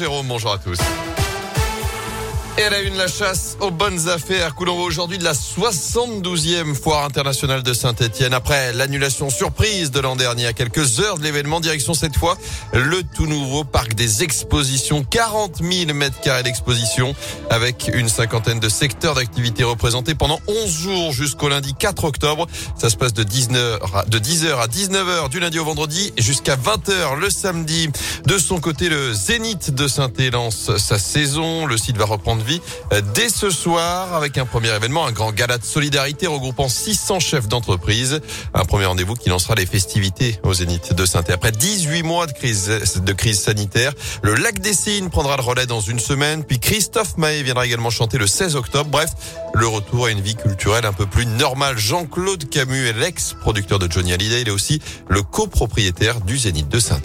Jérôme, bonjour à tous. Elle a une, la chasse aux bonnes affaires. Coulons aujourd'hui de la 72e foire internationale de Saint-Etienne. Après l'annulation surprise de l'an dernier, à quelques heures de l'événement, direction cette fois le tout nouveau parc des expositions. 40 000 mètres carrés d'exposition avec une cinquantaine de secteurs d'activité représentés pendant 11 jours jusqu'au lundi 4 octobre. Ça se passe de 19h, de 10h à 19h du lundi au vendredi jusqu'à 20h le samedi. De son côté, le Zénith de Saint-Etienne lance sa saison. Le site va reprendre vie euh, dès ce soir avec un premier événement, un grand gala de solidarité regroupant 600 chefs d'entreprise. Un premier rendez-vous qui lancera les festivités au Zénith de saint Après 18 mois de crise, de crise sanitaire, le lac des Cygnes prendra le relais dans une semaine. Puis Christophe Maé viendra également chanter le 16 octobre. Bref, le retour à une vie culturelle un peu plus normale. Jean-Claude Camus est l'ex-producteur de Johnny Hallyday. Il est aussi le copropriétaire du Zénith de saint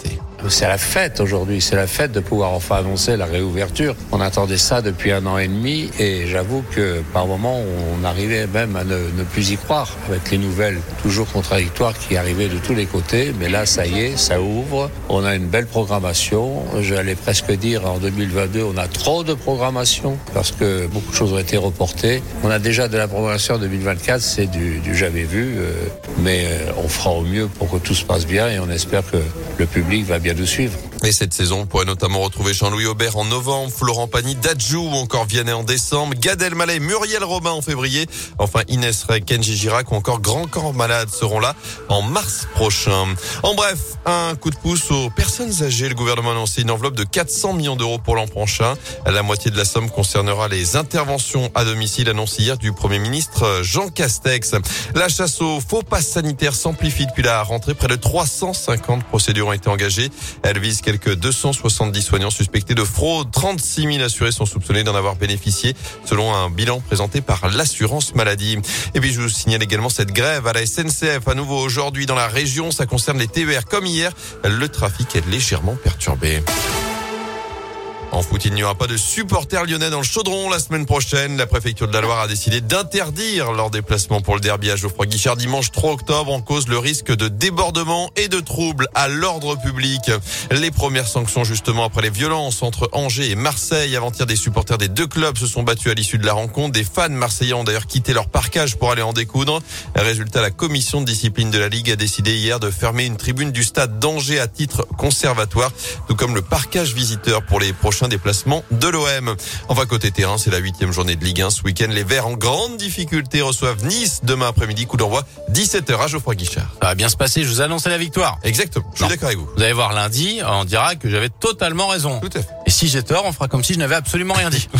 c'est la fête aujourd'hui, c'est la fête de pouvoir enfin annoncer la réouverture. On attendait ça depuis un an et demi et j'avoue que par moments on arrivait même à ne, plus y croire avec les nouvelles toujours contradictoires qui arrivaient de tous les côtés. Mais là, ça y est, ça ouvre. On a une belle programmation. J'allais presque dire en 2022, on a trop de programmation parce que beaucoup de choses ont été reportées. On a déjà de la programmation en 2024, c'est du, du jamais vu, euh, mais euh, on fera au mieux pour que tout se passe bien et on espère que le public va bien nous suivre. Et cette saison, on pourrait notamment retrouver Jean-Louis Aubert en novembre, Florent Pagny, Dadjou ou encore Vianney en décembre, Gad Elmaleh, Muriel Robin en février, enfin Inès Rey, Kenji Girac ou encore Grand Corps Malade seront là en mars prochain. En bref, un coup de pouce aux personnes âgées. Le gouvernement a annoncé une enveloppe de 400 millions d'euros pour l'an prochain. La moitié de la somme concernera les interventions à domicile annoncées hier du Premier ministre Jean Castex. La chasse aux faux passes sanitaires s'amplifie depuis la rentrée. Près de 350 procédures ont été engagées. Elle vise quelques 270 soignants suspectés de fraude. 36 000 assurés sont soupçonnés d'en avoir bénéficié selon un bilan présenté par l'assurance maladie. Et puis je vous signale également cette grève à la SNCF à nouveau aujourd'hui dans la région. Ça concerne les TER comme hier. Le trafic est légèrement perturbé. En foot, il n'y aura pas de supporters lyonnais dans le chaudron la semaine prochaine. La préfecture de la Loire a décidé d'interdire leur déplacement pour le derby à Geoffroy Guichard dimanche 3 octobre en cause le risque de débordement et de troubles à l'ordre public. Les premières sanctions justement après les violences entre Angers et Marseille. Avant-hier, des supporters des deux clubs se sont battus à l'issue de la rencontre. Des fans marseillais ont d'ailleurs quitté leur parcage pour aller en découdre. Résultat, la commission de discipline de la Ligue a décidé hier de fermer une tribune du stade d'Angers à titre conservatoire, tout comme le parcage visiteur pour les prochains déplacement de l'OM. Enfin, côté terrain, c'est la huitième journée de Ligue 1 ce week-end. Les Verts en grande difficulté reçoivent Nice demain après-midi. Coup d'envoi 17h à Geoffroy Guichard. Ça va bien se passer. Je vous annonce la victoire. Exactement. Je suis d'accord avec vous. Vous allez voir lundi, on dira que j'avais totalement raison. Tout à fait. Et si j'ai tort, on fera comme si je n'avais absolument rien dit.